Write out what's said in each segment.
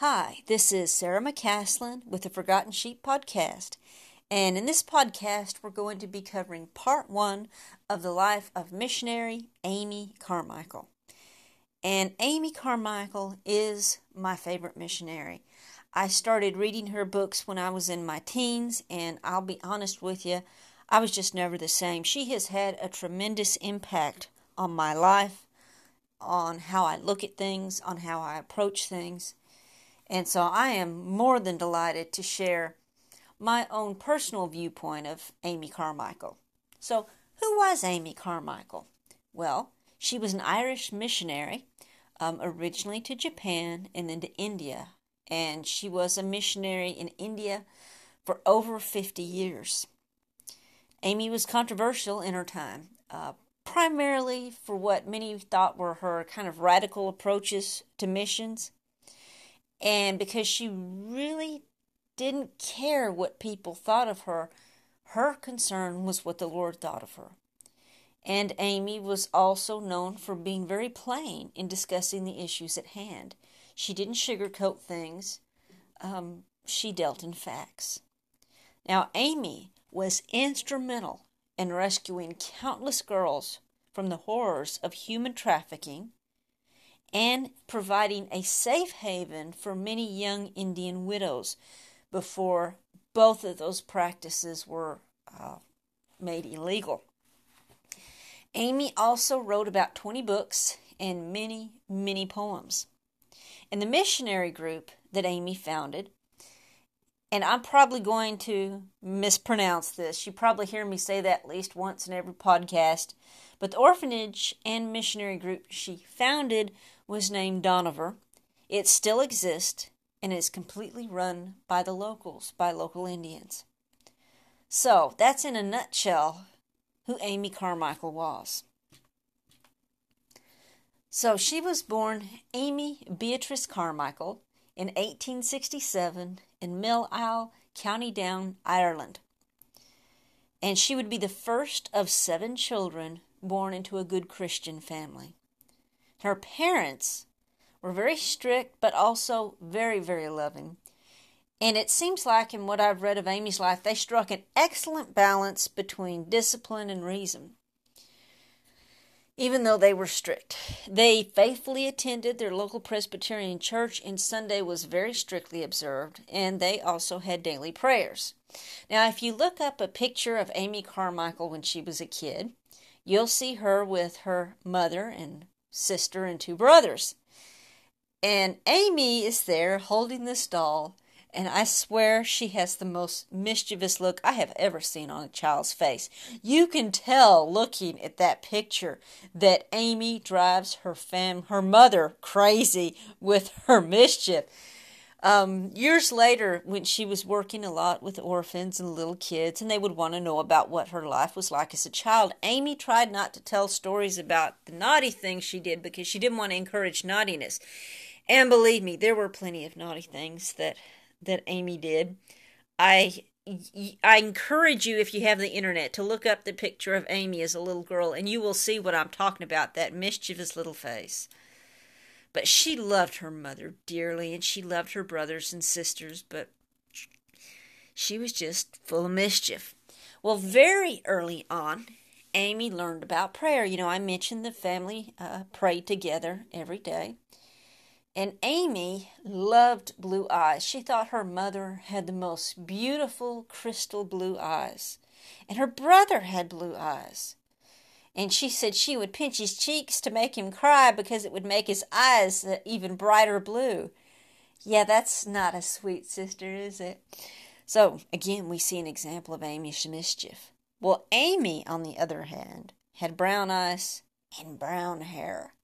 Hi, this is Sarah McCaslin with the Forgotten Sheep podcast. And in this podcast, we're going to be covering part one of the life of missionary Amy Carmichael. And Amy Carmichael is my favorite missionary. I started reading her books when I was in my teens, and I'll be honest with you, I was just never the same. She has had a tremendous impact on my life, on how I look at things, on how I approach things. And so I am more than delighted to share my own personal viewpoint of Amy Carmichael. So, who was Amy Carmichael? Well, she was an Irish missionary, um, originally to Japan and then to India. And she was a missionary in India for over 50 years. Amy was controversial in her time, uh, primarily for what many thought were her kind of radical approaches to missions and because she really didn't care what people thought of her, her concern was what the Lord thought of her. And Amy was also known for being very plain in discussing the issues at hand. She didn't sugarcoat things, um, she dealt in facts. Now, Amy was instrumental in rescuing countless girls from the horrors of human trafficking and providing a safe haven for many young Indian widows before both of those practices were uh, made illegal. Amy also wrote about 20 books and many, many poems. And the missionary group that Amy founded, and I'm probably going to mispronounce this, you probably hear me say that at least once in every podcast, but the orphanage and missionary group she founded was named Dohnavur. It still exists and is completely run by the locals, by local Indians. So, that's in a nutshell who Amy Carmichael was. So, she was born Amy Beatrice Carmichael in 1867 in Millisle, County Down, Ireland. And she would be the first of seven children born into a good Christian family. Her parents were very strict, but also very, very loving. And it seems like, in what I've read of Amy's life, they struck an excellent balance between discipline and reason. Even though they were strict, they faithfully attended their local Presbyterian church, and Sunday was very strictly observed, and they also had daily prayers. Now, if you look up a picture of Amy Carmichael when she was a kid, you'll see her with her mother and sister and two brothers. And Amy is there holding this doll, and I swear she has the most mischievous look I have ever seen on a child's face. You can tell looking at that picture that Amy drives her fam her mother crazy with her mischief. Um, years later, when she was working a lot with orphans and little kids, and they would want to know about what her life was like as a child, Amy tried not to tell stories about the naughty things she did because she didn't want to encourage naughtiness. And believe me, there were plenty of naughty things that that Amy did. I I encourage you, if you have the internet, to look up the picture of Amy as a little girl, and you will see what I'm talking about that mischievous little face. But she loved her mother dearly and she loved her brothers and sisters, but she was just full of mischief. Well, very early on, Amy learned about prayer. You know, I mentioned the family uh, prayed together every day. And Amy loved blue eyes. She thought her mother had the most beautiful crystal blue eyes. And her brother had blue eyes and she said she would pinch his cheeks to make him cry because it would make his eyes uh, even brighter blue. Yeah, that's not a sweet sister, is it? So, again, we see an example of Amy's mischief. Well, Amy, on the other hand, had brown eyes and brown hair,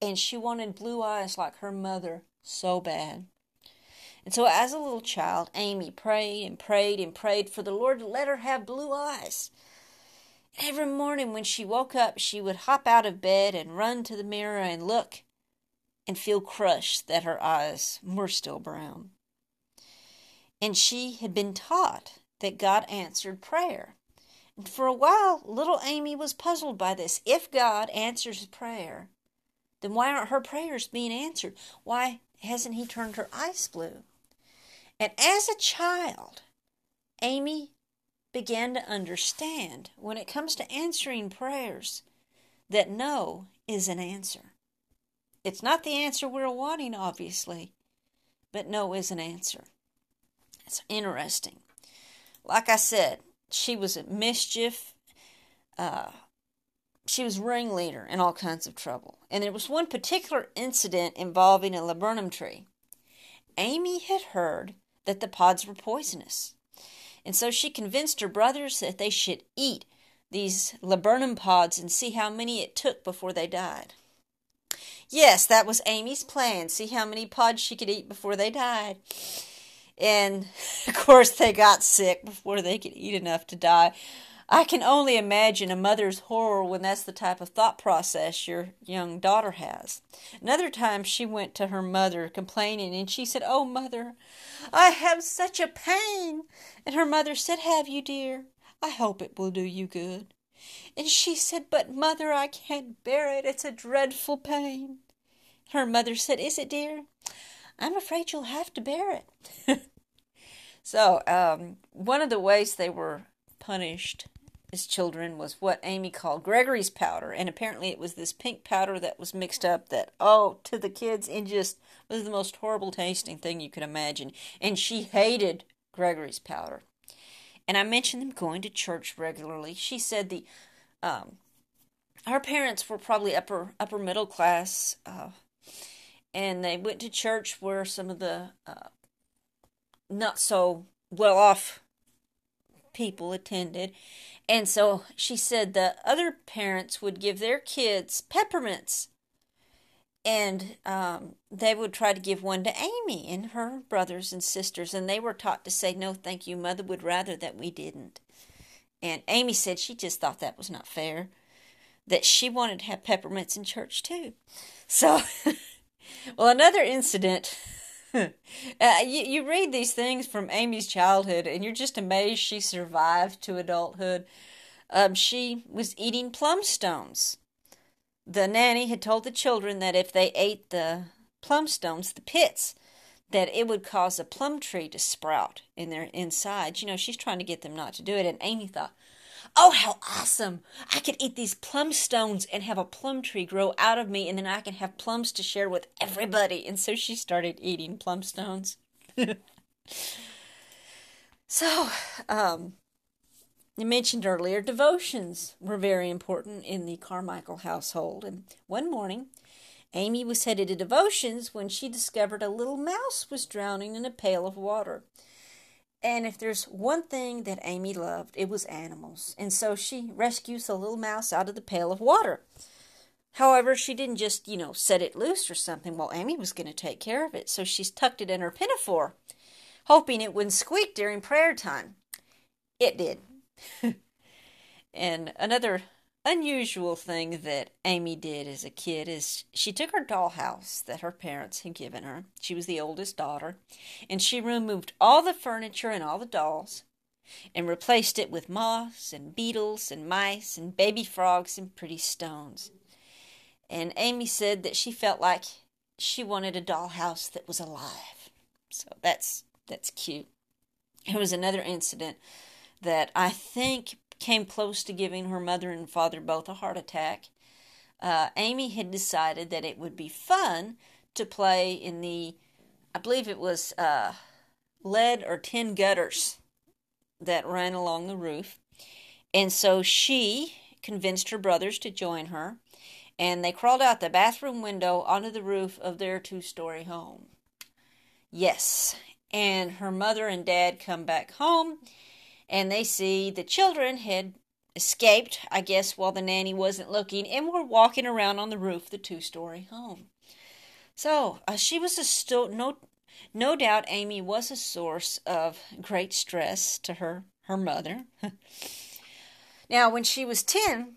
and she wanted blue eyes like her mother so bad. And so, as a little child, Amy prayed and prayed and prayed for the Lord to let her have blue eyes. Every morning when she woke up, she would hop out of bed and run to the mirror and look and feel crushed that her eyes were still brown. And she had been taught that God answered prayer. And for a while, little Amy was puzzled by this. If God answers prayer, then why aren't her prayers being answered? Why hasn't he turned her eyes blue? And as a child, Amy began to understand when it comes to answering prayers that no is an answer. It's not the answer we're wanting, obviously, but no is an answer. It's interesting. Like I said, she was a mischief. Uh, she was ringleader in all kinds of trouble. And there was one particular incident involving a laburnum tree. Amy had heard that the pods were poisonous. And so she convinced her brothers that they should eat these laburnum pods and see how many it took before they died. Yes, that was Amy's plan. See how many pods she could eat before they died. And of course, they got sick before they could eat enough to die. I can only imagine a mother's horror when that's the type of thought process your young daughter has. Another time she went to her mother complaining and she said, Oh, mother, I have such a pain. And her mother said, Have you, dear? I hope it will do you good. And she said, But, mother, I can't bear it. It's a dreadful pain. Her mother said, Is it, dear? I'm afraid you'll have to bear it. so, um, one of the ways they were punished as children was what Amy called Gregory's powder, and apparently it was this pink powder that was mixed up that oh to the kids it just was the most horrible tasting thing you could imagine. And she hated Gregory's powder. And I mentioned them going to church regularly. She said the um, her parents were probably upper upper middle class, uh, and they went to church where some of the uh, not so well off people attended and so she said the other parents would give their kids peppermints. And um, they would try to give one to Amy and her brothers and sisters. And they were taught to say, No, thank you. Mother would rather that we didn't. And Amy said she just thought that was not fair, that she wanted to have peppermints in church too. So, well, another incident. uh, you, you read these things from Amy's childhood, and you're just amazed she survived to adulthood um, she was eating plum stones. The nanny had told the children that if they ate the plum stones, the pits, that it would cause a plum tree to sprout in their insides. You know, she's trying to get them not to do it. And Amy thought, oh, how awesome! I could eat these plum stones and have a plum tree grow out of me, and then I can have plums to share with everybody. And so she started eating plum stones. so, um, I mentioned earlier, devotions were very important in the Carmichael household. And one morning, Amy was headed to devotions when she discovered a little mouse was drowning in a pail of water. And if there's one thing that Amy loved, it was animals. And so she rescues the little mouse out of the pail of water. However, she didn't just, you know, set it loose or something. Well, Amy was going to take care of it. So she's tucked it in her pinafore, hoping it wouldn't squeak during prayer time. It did. and another unusual thing that Amy did as a kid is she took her dollhouse that her parents had given her. She was the oldest daughter, and she removed all the furniture and all the dolls and replaced it with moths and beetles and mice and baby frogs and pretty stones. And Amy said that she felt like she wanted a dollhouse that was alive. So that's that's cute. It was another incident that I think came close to giving her mother and father both a heart attack. Uh, Amy had decided that it would be fun to play in the, I believe it was uh, lead or tin gutters that ran along the roof. And so she convinced her brothers to join her, and they crawled out the bathroom window onto the roof of their two story home. Yes, and her mother and dad come back home and they see the children had escaped, I guess, while the nanny wasn't looking, and were walking around on the roof of the two story home. So uh, she was a sto- no, no doubt Amy was a source of great stress to her her mother. now, when she was ten,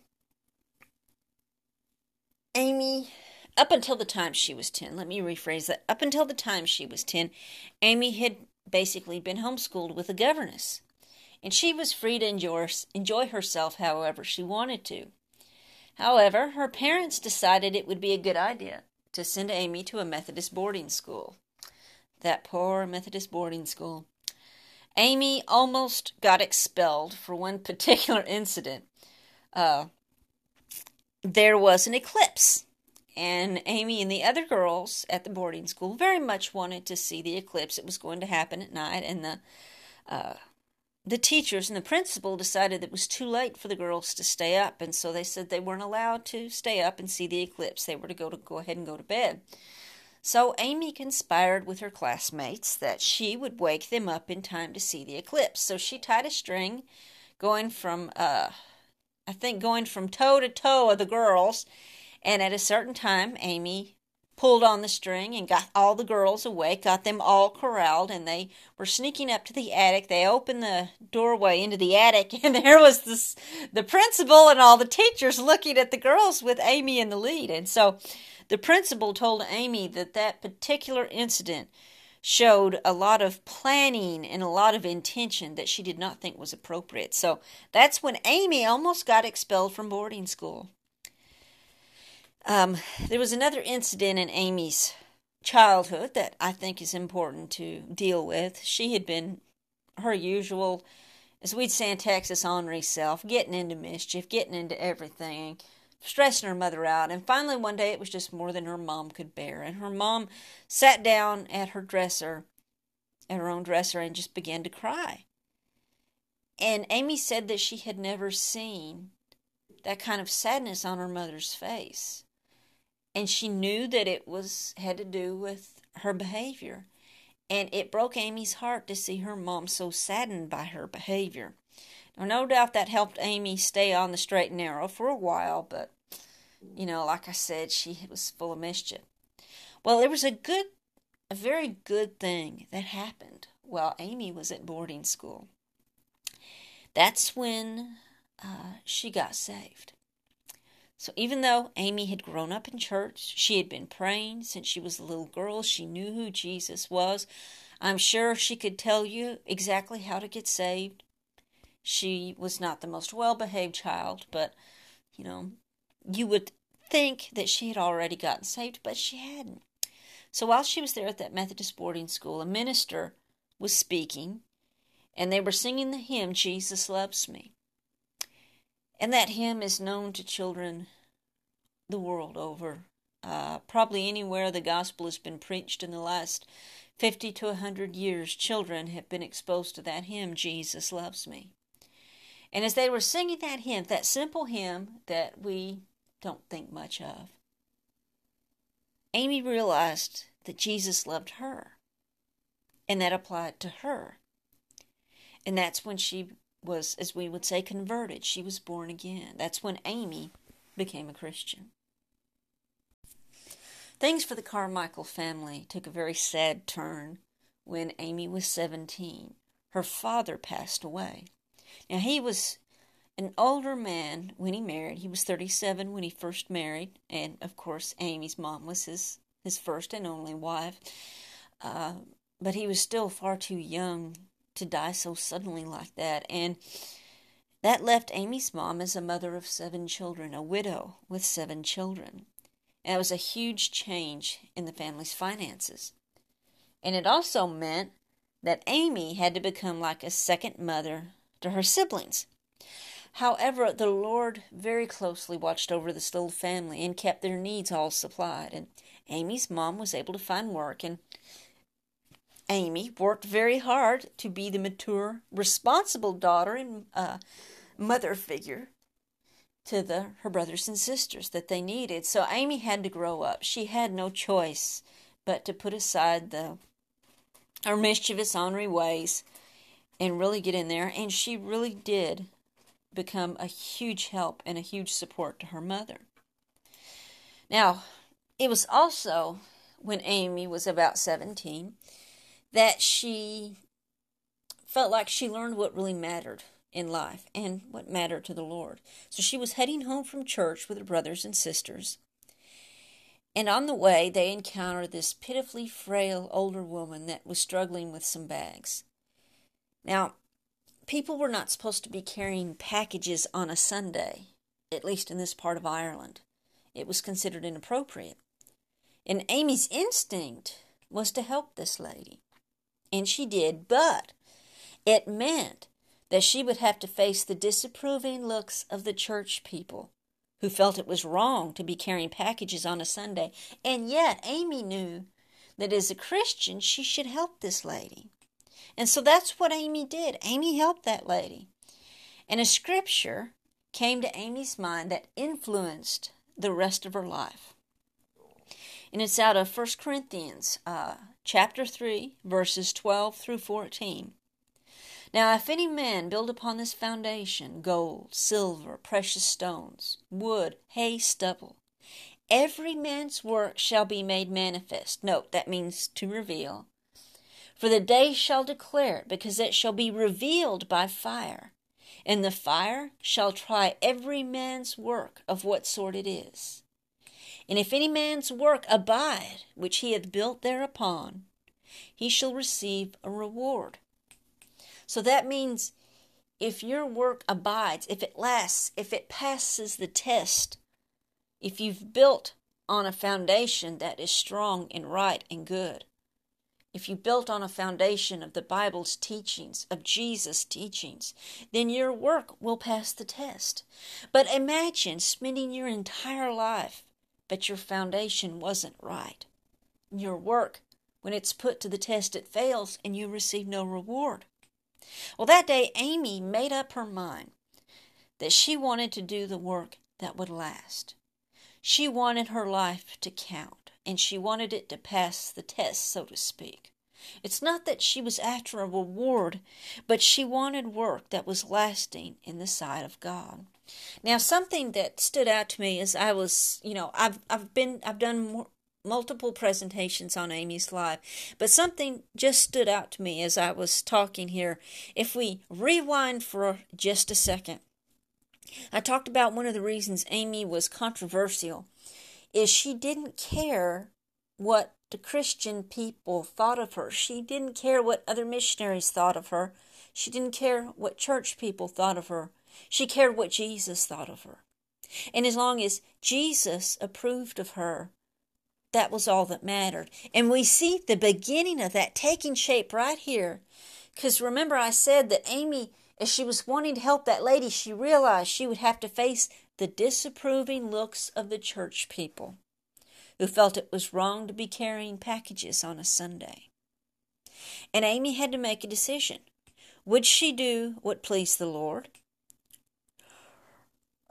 Amy, up until the time she was ten, let me rephrase that. Up until the time she was ten, Amy had basically been homeschooled with a governess and she was free to enjoy, enjoy herself however she wanted to. However, her parents decided it would be a good idea to send Amy to a Methodist boarding school. That poor Methodist boarding school. Amy almost got expelled for one particular incident. Uh, there was an eclipse, and Amy and the other girls at the boarding school very much wanted to see the eclipse. It was going to happen at night, and the uh, the teachers and the principal decided it was too late for the girls to stay up, and so they said they weren't allowed to stay up and see the eclipse. They were to go to go ahead and go to bed. So Amy conspired with her classmates that she would wake them up in time to see the eclipse. So she tied a string going from uh I think going from toe to toe of the girls, and at a certain time Amy pulled on the string and got all the girls awake, got them all corralled, and they were sneaking up to the attic. They opened the doorway into the attic, and there was this, the principal and all the teachers looking at the girls with Amy in the lead. And so the principal told Amy that that particular incident showed a lot of planning and a lot of intention that she did not think was appropriate. So that's when Amy almost got expelled from boarding school. Um, there was another incident in Amy's childhood that I think is important to deal with. She had been her usual, as we'd say in Texas, ornery self, getting into mischief, getting into everything, stressing her mother out. And finally, one day, it was just more than her mom could bear. And her mom sat down at her dresser, at her own dresser, and just began to cry. And Amy said that she had never seen that kind of sadness on her mother's face and she knew that it was had to do with her behavior and it broke Amy's heart to see her mom so saddened by her behavior. Now, no doubt that helped Amy stay on the straight and narrow for a while, but you know, like I said, she was full of mischief. Well, there was a good, a very good thing that happened while Amy was at boarding school. That's when uh, she got saved. So even though Amy had grown up in church, she had been praying since she was a little girl, she knew who Jesus was. I'm sure she could tell you exactly how to get saved. She was not the most well behaved child, but, you know, you would think that she had already gotten saved, but she hadn't. So while she was there at that Methodist boarding school, a minister was speaking, and they were singing the hymn, Jesus Loves Me. And that hymn is known to children the world over. Uh, probably anywhere the gospel has been preached in the last 50 to a 100 years, children have been exposed to that hymn, Jesus Loves Me. And as they were singing that hymn, that simple hymn that we don't think much of, Amy realized that Jesus loved her, and that applied to her. And that's when she was, as we would say, converted. She was born again. That's when Amy became a Christian. Things for the Carmichael family took a very sad turn when Amy was 17. Her father passed away. Now, he was an older man when he married. He was 37 when he first married, and of course, Amy's mom was his, his first and only wife. Uh, but he was still far too young to die so suddenly like that. And that left Amy's mom as a mother of seven children, a widow with seven children. And it was a huge change in the family's finances. And it also meant that Amy had to become like a second mother to her siblings. However, the Lord very closely watched over this little family and kept their needs all supplied. And Amy's mom was able to find work and Amy worked very hard to be the mature, responsible daughter and uh, mother figure to the her brothers and sisters that they needed. So Amy had to grow up. She had no choice but to put aside the her mischievous, ornery ways and really get in there. And she really did become a huge help and a huge support to her mother. Now, it was also when Amy was about 17 that she felt like she learned what really mattered in life and what mattered to the Lord. So she was heading home from church with her brothers and sisters. And on the way, they encountered this pitifully frail older woman that was struggling with some bags. Now, people were not supposed to be carrying packages on a Sunday, at least in this part of Ireland. It was considered inappropriate. And Amy's instinct was to help this lady. And she did, but it meant that she would have to face the disapproving looks of the church people who felt it was wrong to be carrying packages on a Sunday. And yet, Amy knew that as a Christian, she should help this lady. And so that's what Amy did. Amy helped that lady. And a scripture came to Amy's mind that influenced the rest of her life. And it's out of 1 Corinthians uh, chapter 3, verses 12 through 14. Now, if any man build upon this foundation gold, silver, precious stones, wood, hay, stubble, every man's work shall be made manifest. Note, that means to reveal. For the day shall declare it, because it shall be revealed by fire. And the fire shall try every man's work of what sort it is. And if any man's work abide, which he hath built thereupon, he shall receive a reward. So that means if your work abides, if it lasts, if it passes the test, if you've built on a foundation that is strong and right and good, if you built on a foundation of the Bible's teachings, of Jesus' teachings, then your work will pass the test. But imagine spending your entire life, but your foundation wasn't right. Your work, when it's put to the test, it fails and you receive no reward. Well, that day, Amy made up her mind that she wanted to do the work that would last. She wanted her life to count, and she wanted it to pass the test, so to speak. It's not that she was after a reward, but she wanted work that was lasting in the sight of God. Now, something that stood out to me as I was, you know, I've I've been I've done more, multiple presentations on Amy's life, but something just stood out to me as I was talking here. If we rewind for just a second, I talked about one of the reasons Amy was controversial is she didn't care what the Christian people thought of her. She didn't care what other missionaries thought of her. She didn't care what church people thought of her. She cared what Jesus thought of her. And as long as Jesus approved of her, that was all that mattered. And we see the beginning of that taking shape right here. Because remember, I said that Amy, as she was wanting to help that lady, she realized she would have to face the disapproving looks of the church people who felt it was wrong to be carrying packages on a Sunday. And Amy had to make a decision. Would she do what pleased the Lord?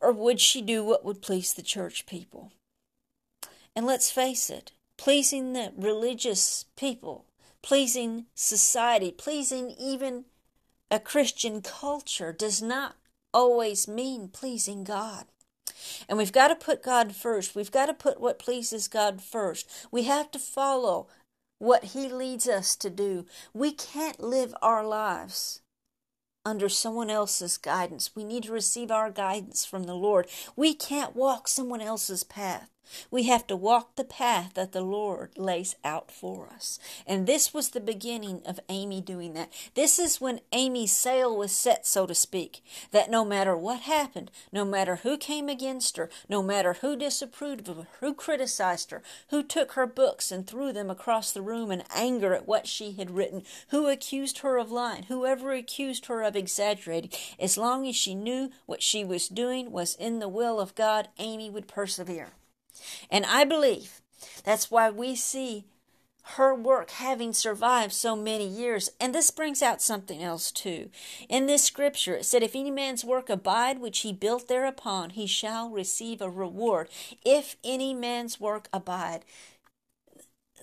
Or would she do what would please the church people? And let's face it, pleasing the religious people, pleasing society, pleasing even a Christian culture does not always mean pleasing God. And we've got to put God first. We've got to put what pleases God first. We have to follow what He leads us to do. We can't live our lives under someone else's guidance. We need to receive our guidance from the Lord. We can't walk someone else's path. We have to walk the path that the Lord lays out for us. And this was the beginning of Amy doing that. This is when Amy's sail was set, so to speak, that no matter what happened, no matter who came against her, no matter who disapproved of her, who criticized her, who took her books and threw them across the room in anger at what she had written, who accused her of lying, whoever accused her of exaggerating, as long as she knew what she was doing was in the will of God, Amy would persevere. And I believe that's why we see her work having survived so many years. And this brings out something else too. In this scripture, it said, If any man's work abide which he built thereupon, he shall receive a reward. If any man's work abide.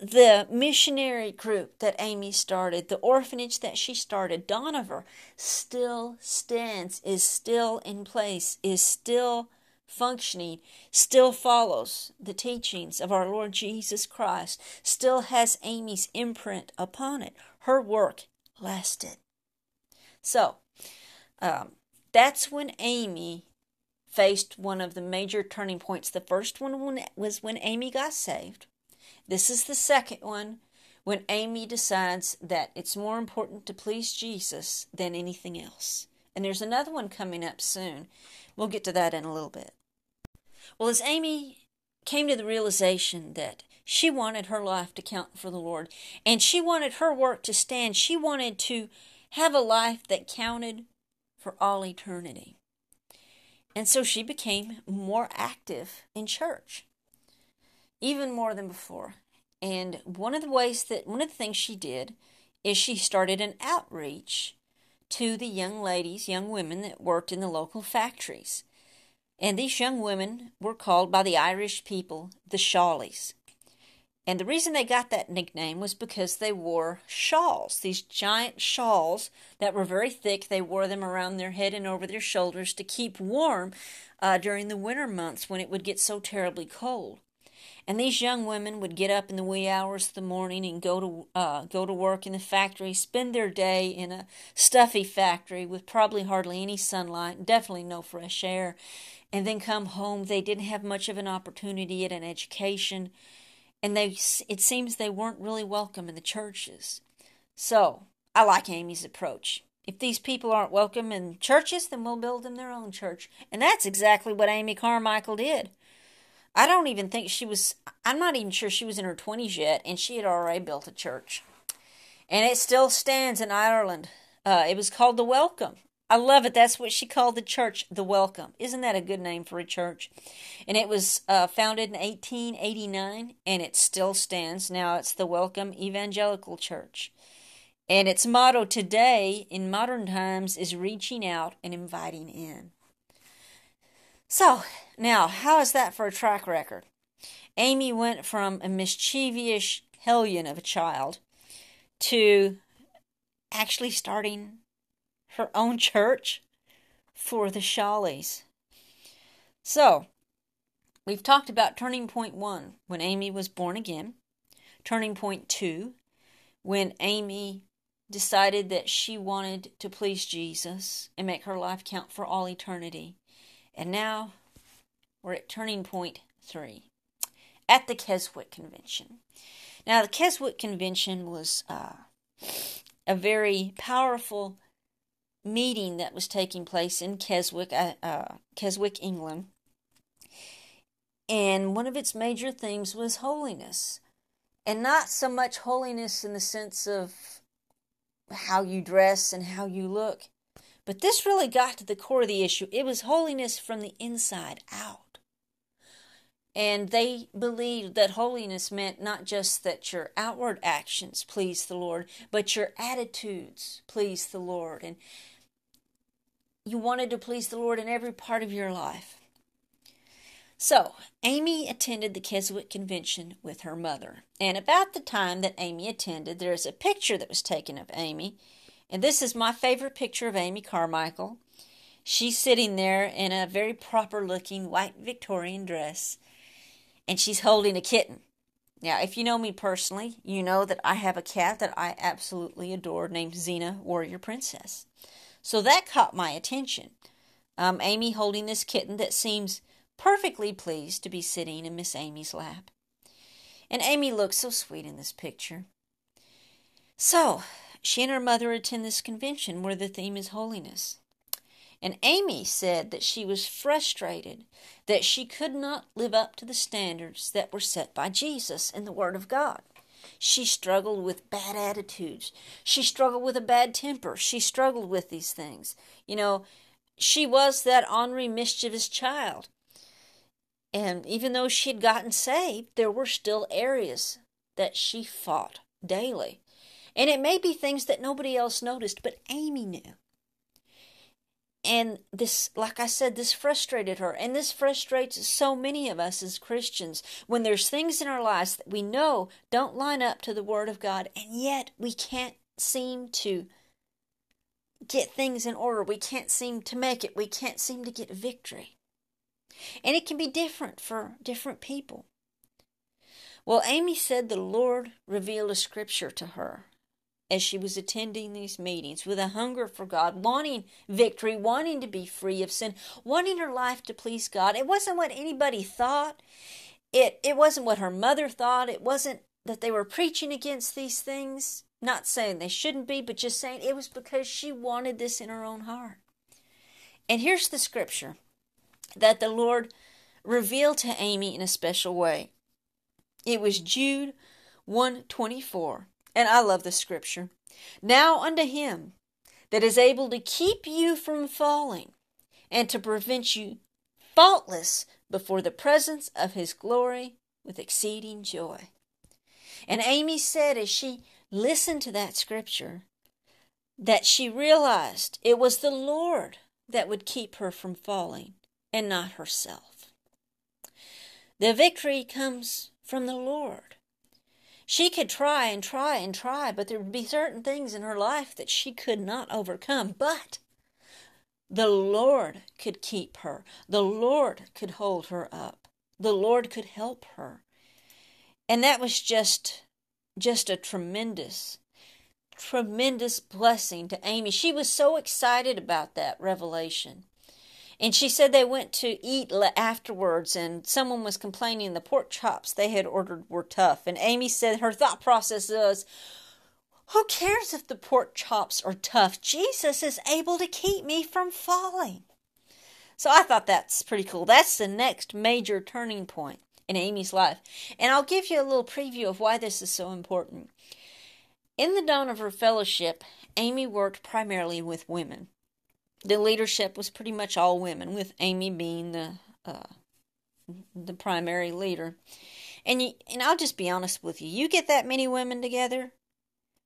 The missionary group that Amy started, the orphanage that she started, Dohnavur, still stands, is still in place, is still functioning still follows the teachings of our Lord Jesus Christ, still has Amy's imprint upon it. Her work lasted. So, um, that's when Amy faced one of the major turning points. The first one was when Amy got saved. This is the second one when Amy decides that it's more important to please Jesus than anything else. And there's another one coming up soon. We'll get to that in a little bit. Well, as Amy came to the realization that She wanted her life to count for the Lord, and she wanted her work to stand. She wanted to have a life that counted for all eternity. And so she became more active in church, even more than before. And one of the ways that, one of the things she did is she started an outreach to the young ladies, young women that worked in the local factories. And these young women were called by the Irish people the Shawlies. And the reason they got that nickname was because they wore shawls, these giant shawls that were very thick. They wore them around their head and over their shoulders to keep warm uh, during the winter months when it would get so terribly cold. And these young women would get up in the wee hours of the morning and go to uh, go to work in the factory, spend their day in a stuffy factory with probably hardly any sunlight, definitely no fresh air, and then come home. They didn't have much of an opportunity at an education, and they it seems they weren't really welcome in the churches. So I like Amy's approach. If these people aren't welcome in churches, then we'll build them their own church. And that's exactly what Amy Carmichael did. I don't even think she was, I'm not even sure she was in her 20s yet, and she had already built a church. And it still stands in Ireland. Uh, it was called The Welcome. I love it. That's what she called the church, The Welcome. Isn't that a good name for a church? And it was uh, founded in 1889, and it still stands. Now it's the Welcome Evangelical Church. And its motto today, in modern times, is reaching out and inviting in. So, now, how is that for a track record? Amy went from a mischievous hellion of a child to actually starting her own church for the Shawlies. So, we've talked about turning point one, when Amy was born again. Turning point two, when Amy decided that she wanted to please Jesus and make her life count for all eternity. And now we're at turning point three at the Keswick Convention. Now, the Keswick Convention was uh, a very powerful meeting that was taking place in Keswick, uh, uh, Keswick, England. And one of its major themes was holiness. And not so much holiness in the sense of how you dress and how you look, but this really got to the core of the issue. It was holiness from the inside out. And they believed that holiness meant not just that your outward actions please the Lord, but your attitudes please the Lord. And you wanted to please the Lord in every part of your life. So, Amy attended the Keswick Convention with her mother. And about the time that Amy attended, there is a picture that was taken of Amy and this is my favorite picture of Amy Carmichael. She's sitting there in a very proper looking white Victorian dress, and she's holding a kitten. Now, if you know me personally, you know that I have a cat that I absolutely adore named Xena, Warrior Princess. So that caught my attention. Um, Amy holding this kitten that seems perfectly pleased to be sitting in Miss Amy's lap. And Amy looks so sweet in this picture. So, she and her mother attend this convention where the theme is holiness. And Amy said that she was frustrated that she could not live up to the standards that were set by Jesus in the Word of God. She struggled with bad attitudes. She struggled with a bad temper. She struggled with these things. You know, she was that ornery, mischievous child. And even though she had gotten saved, there were still areas that she fought daily. And it may be things that nobody else noticed, but Amy knew. And this, like I said, this frustrated her. And this frustrates so many of us as Christians when there's things in our lives that we know don't line up to the Word of God, and yet we can't seem to get things in order. We can't seem to make it. We can't seem to get victory. And it can be different for different people. Well, Amy said the Lord revealed a scripture to her as she was attending these meetings with a hunger for God, wanting victory, wanting to be free of sin, wanting her life to please God. It wasn't what anybody thought. It it wasn't what her mother thought. It wasn't that they were preaching against these things, not saying they shouldn't be, but just saying it was because she wanted this in her own heart. And here's the scripture that the Lord revealed to Amy in a special way. It was Jude 124. And I love the scripture. Now unto him that is able to keep you from falling and to prevent you faultless before the presence of his glory with exceeding joy. And Amy said as she listened to that scripture that she realized it was the Lord that would keep her from falling and not herself. The victory comes from the Lord. She could try and try and try, but there would be certain things in her life that she could not overcome. But the Lord could keep her. The Lord could hold her up. The Lord could help her. And that was just just a tremendous tremendous blessing to Amy. She was so excited about that revelation. And she said they went to eat afterwards, and someone was complaining the pork chops they had ordered were tough. And Amy said her thought process was, Who cares if the pork chops are tough? Jesus is able to keep me from falling. So I thought that's pretty cool. That's the next major turning point in Amy's life. And I'll give you a little preview of why this is so important. In the Dohnavur fellowship, Amy worked primarily with women. The leadership was pretty much all women, with Amy being the uh, the primary leader. And you, and I'll just be honest with you. You get that many women together,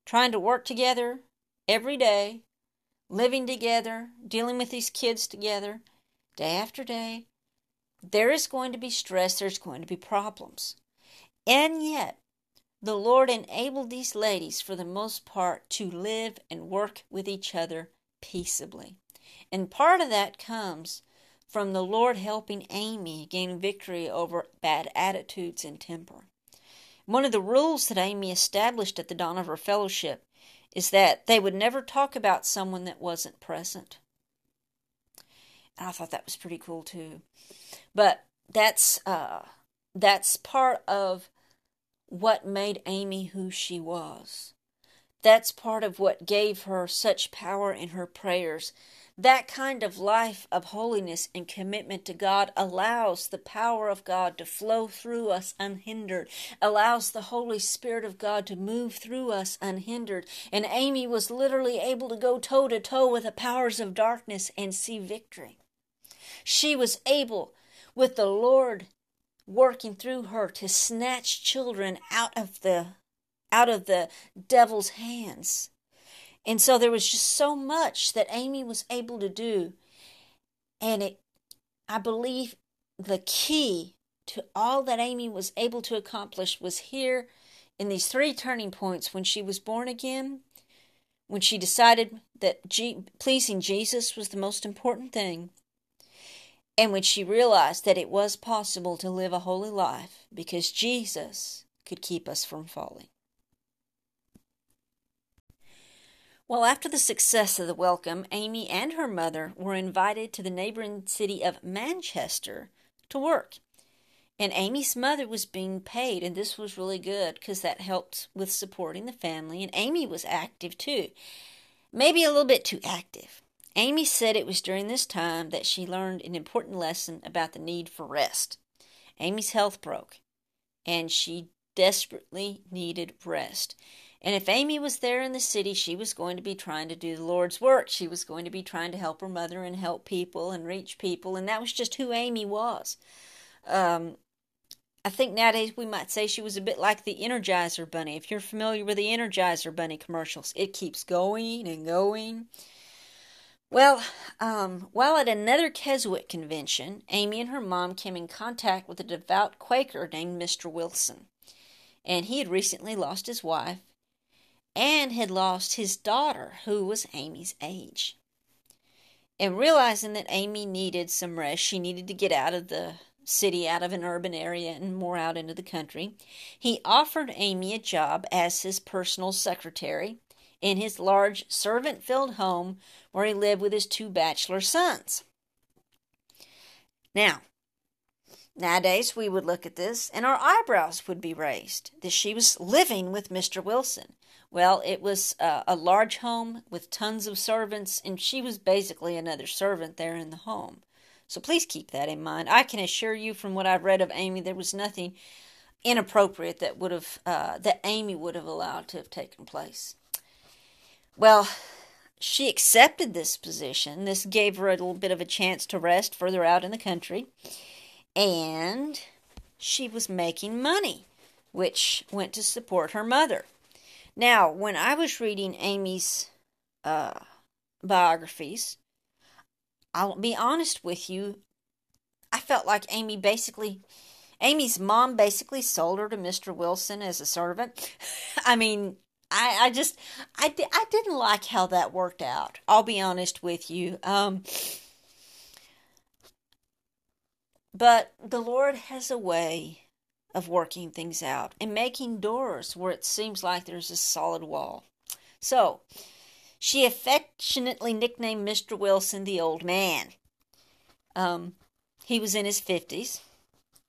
trying to work together every day, living together, dealing with these kids together, day after day. There is going to be stress, there's going to be problems. And yet, the Lord enabled these ladies, for the most part, to live and work with each other peaceably. And part of that comes from the Lord helping Amy gain victory over bad attitudes and temper. One of the rules that Amy established at the Dohnavur fellowship is that they would never talk about someone that wasn't present. And I thought that was pretty cool too. But that's uh, that's part of what made Amy who she was. That's part of what gave her such power in her prayers. That kind of life of holiness and commitment to God allows the power of God to flow through us unhindered, allows the Holy Spirit of God to move through us unhindered. And Amy was literally able to go toe to toe with the powers of darkness and see victory. She was able, with the Lord working through her to snatch children out of the out of the devil's hands. And so there was just so much that Amy was able to do. And it I believe the key to all that Amy was able to accomplish was here in these three turning points when she was born again, when she decided that G- pleasing Jesus was the most important thing, and when she realized that it was possible to live a holy life because Jesus could keep us from falling. Well, after the success of the welcome, Amy and her mother were invited to the neighboring city of Manchester to work. And Amy's mother was being paid, and this was really good because that helped with supporting the family. And Amy was active too, maybe a little bit too active. Amy said it was during this time that she learned an important lesson about the need for rest. Amy's health broke, and she desperately needed rest. And if Amy was there in the city, she was going to be trying to do the Lord's work. She was going to be trying to help her mother and help people and reach people. And that was just who Amy was. Um, I think nowadays we might say she was a bit like the Energizer Bunny. If you're familiar with the Energizer Bunny commercials, it keeps going and going. Well, um, while at another Keswick convention, Amy and her mom came in contact with a devout Quaker named Mr. Wilson. And he had recently lost his wife and had lost his daughter, who was Amy's age. And realizing that Amy needed some rest, she needed to get out of the city, out of an urban area, and more out into the country, he offered Amy a job as his personal secretary in his large servant filled home where he lived with his two bachelor sons. Now, nowadays we would look at this and our eyebrows would be raised that she was living with Mr. Wilson. Well, it was uh, a large home with tons of servants, and she was basically another servant there in the home. So please keep that in mind. I can assure you from what I've read of Amy, there was nothing inappropriate that would have uh, that Amy would have allowed to have taken place. Well, she accepted this position. This gave her a little bit of a chance to rest further out in the country, and she was making money, which went to support her mother. Now, when I was reading Amy's uh, biographies, I'll be honest with you, I felt like Amy basically Amy's mom basically sold her to Mr. Wilson as a servant. I mean, I, I just, I, I didn't like how that worked out. I'll be honest with you. Um, but the Lord has a way of working things out and making doors where it seems like there's a solid wall. So, she affectionately nicknamed Mr. Wilson the old man. Um, he was in his 50s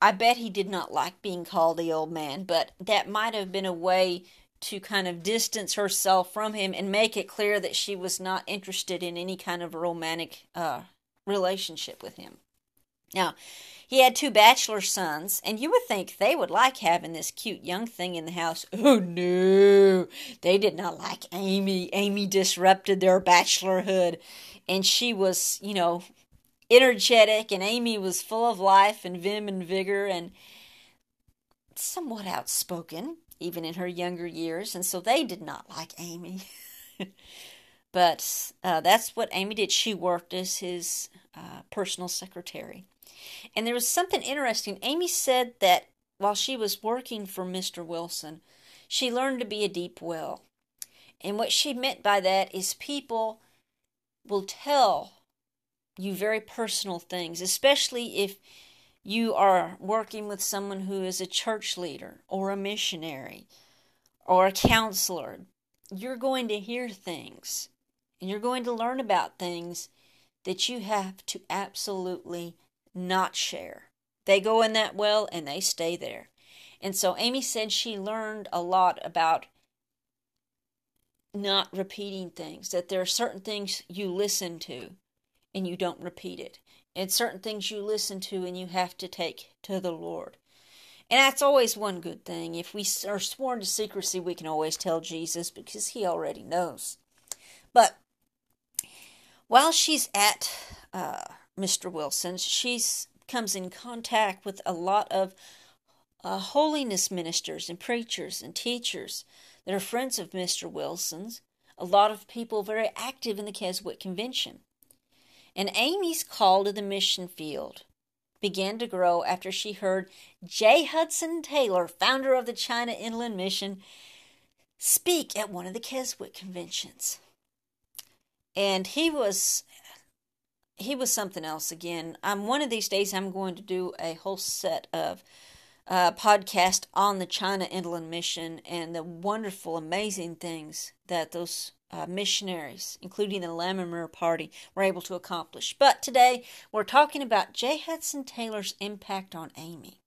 I bet he did not like being called the old man, but that might have been a way to kind of distance herself from him and make it clear that she was not interested in any kind of romantic uh, relationship with him. Now, he had two bachelor sons, and you would think they would like having this cute young thing in the house. Oh no, they did not like Amy. Amy disrupted their bachelorhood, and she was, you know, energetic, and Amy was full of life and vim and vigor and somewhat outspoken, even in her younger years, and so they did not like Amy. but uh, that's what Amy did. She worked as his uh, personal secretary. And there was something interesting. Amy said that while she was working for Mr. Wilson, she learned to be a deep well. And what she meant by that is people will tell you very personal things, especially if you are working with someone who is a church leader or a missionary or a counselor. You're going to hear things and you're going to learn about things that you have to absolutely not share. They go in that well and they stay there. And so Amy said she learned a lot about not repeating things, that there are certain things you listen to and you don't repeat it. And certain things you listen to and you have to take to the Lord. And that's always one good thing. If we are sworn to secrecy, we can always tell Jesus because he already knows. But while she's at uh, Mr. Wilson's, she comes in contact with a lot of uh, holiness ministers and preachers and teachers that are friends of Mr. Wilson's. A lot of people very active in the Keswick Convention and Amy's call to the mission field began to grow after she heard J. Hudson Taylor, founder of the China Inland Mission, speak at one of the Keswick conventions. And he was he was something else again. I'm one of these days I'm going to do a whole set of uh, podcast on the China Inland Mission and the wonderful, amazing things that those uh, missionaries, including the Lammermuir Party, were able to accomplish. But today we're talking about J. Hudson Taylor's impact on Amy.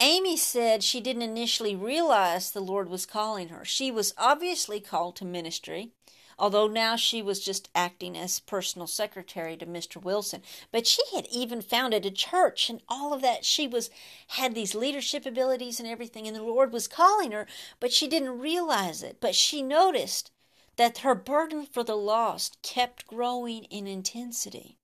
Amy said she didn't initially realize the Lord was calling her. She was obviously called to ministry, although now she was just acting as personal secretary to Mr. Wilson. But she had even founded a church and all of that. She was had these leadership abilities and everything, and the Lord was calling her, but she didn't realize it. But she noticed that her burden for the lost kept growing in intensity.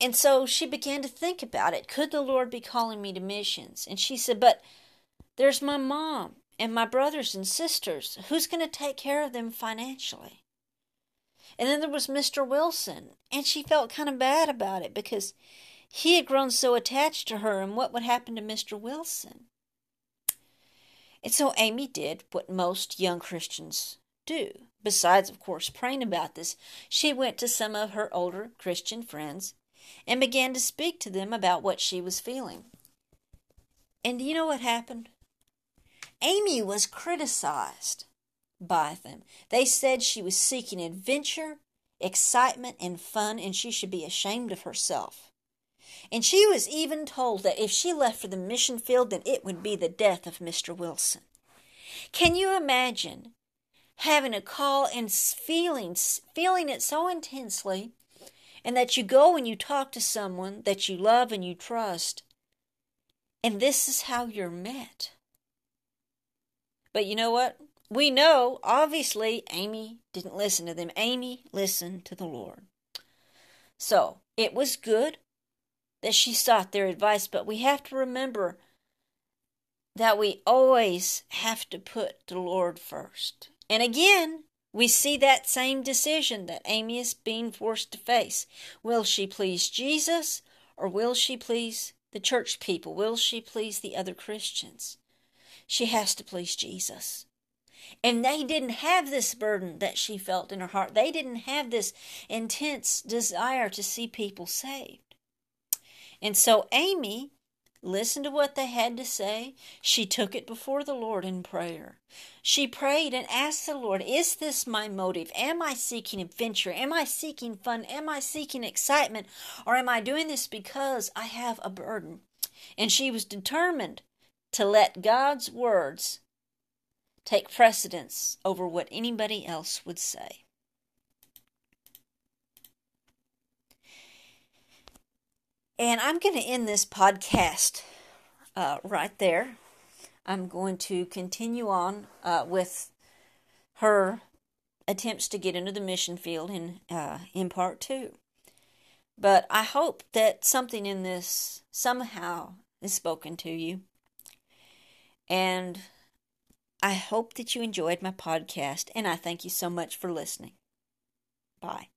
And so she began to think about it. Could the Lord be calling me to missions? And she said, But there's my mom and my brothers and sisters. Who's going to take care of them financially? And then there was Mr. Wilson, and she felt kind of bad about it because he had grown so attached to her, and what would happen to Mr. Wilson? And so Amy did what most young Christians do. Besides, of course, praying about this, she went to some of her older Christian friends and began to speak to them about what she was feeling. And do you know what happened? Amy was criticized by them. They said she was seeking adventure, excitement, and fun, and she should be ashamed of herself. And she was even told that if she left for the mission field, then it would be the death of Mr. Wilson. Can you imagine having a call and feeling feeling it so intensely and that you go and you talk to someone that you love and you trust And this is how you're met. But you know what? We know, obviously, Amy didn't listen to them. Amy listened to the Lord. So it was good that she sought their advice, but we have to remember that we always have to put the Lord first. And again, we see that same decision that Amy is being forced to face. Will she please Jesus or will she please the church people? Will she please the other Christians? She has to please Jesus. And they didn't have this burden that she felt in her heart. They didn't have this intense desire to see people saved. And so Amy listened to what they had to say. She took it before the Lord in prayer. She prayed and asked the Lord, Is this my motive? Am I seeking adventure? Am I seeking fun? Am I seeking excitement? Or am I doing this because I have a burden? And she was determined to let God's words take precedence over what anybody else would say. And I'm going to end this podcast uh, right there. I'm going to continue on uh, with her attempts to get into the mission field in uh, in part two. But I hope that something in this somehow is spoken to you. And I hope that you enjoyed my podcast, and I thank you so much for listening. Bye.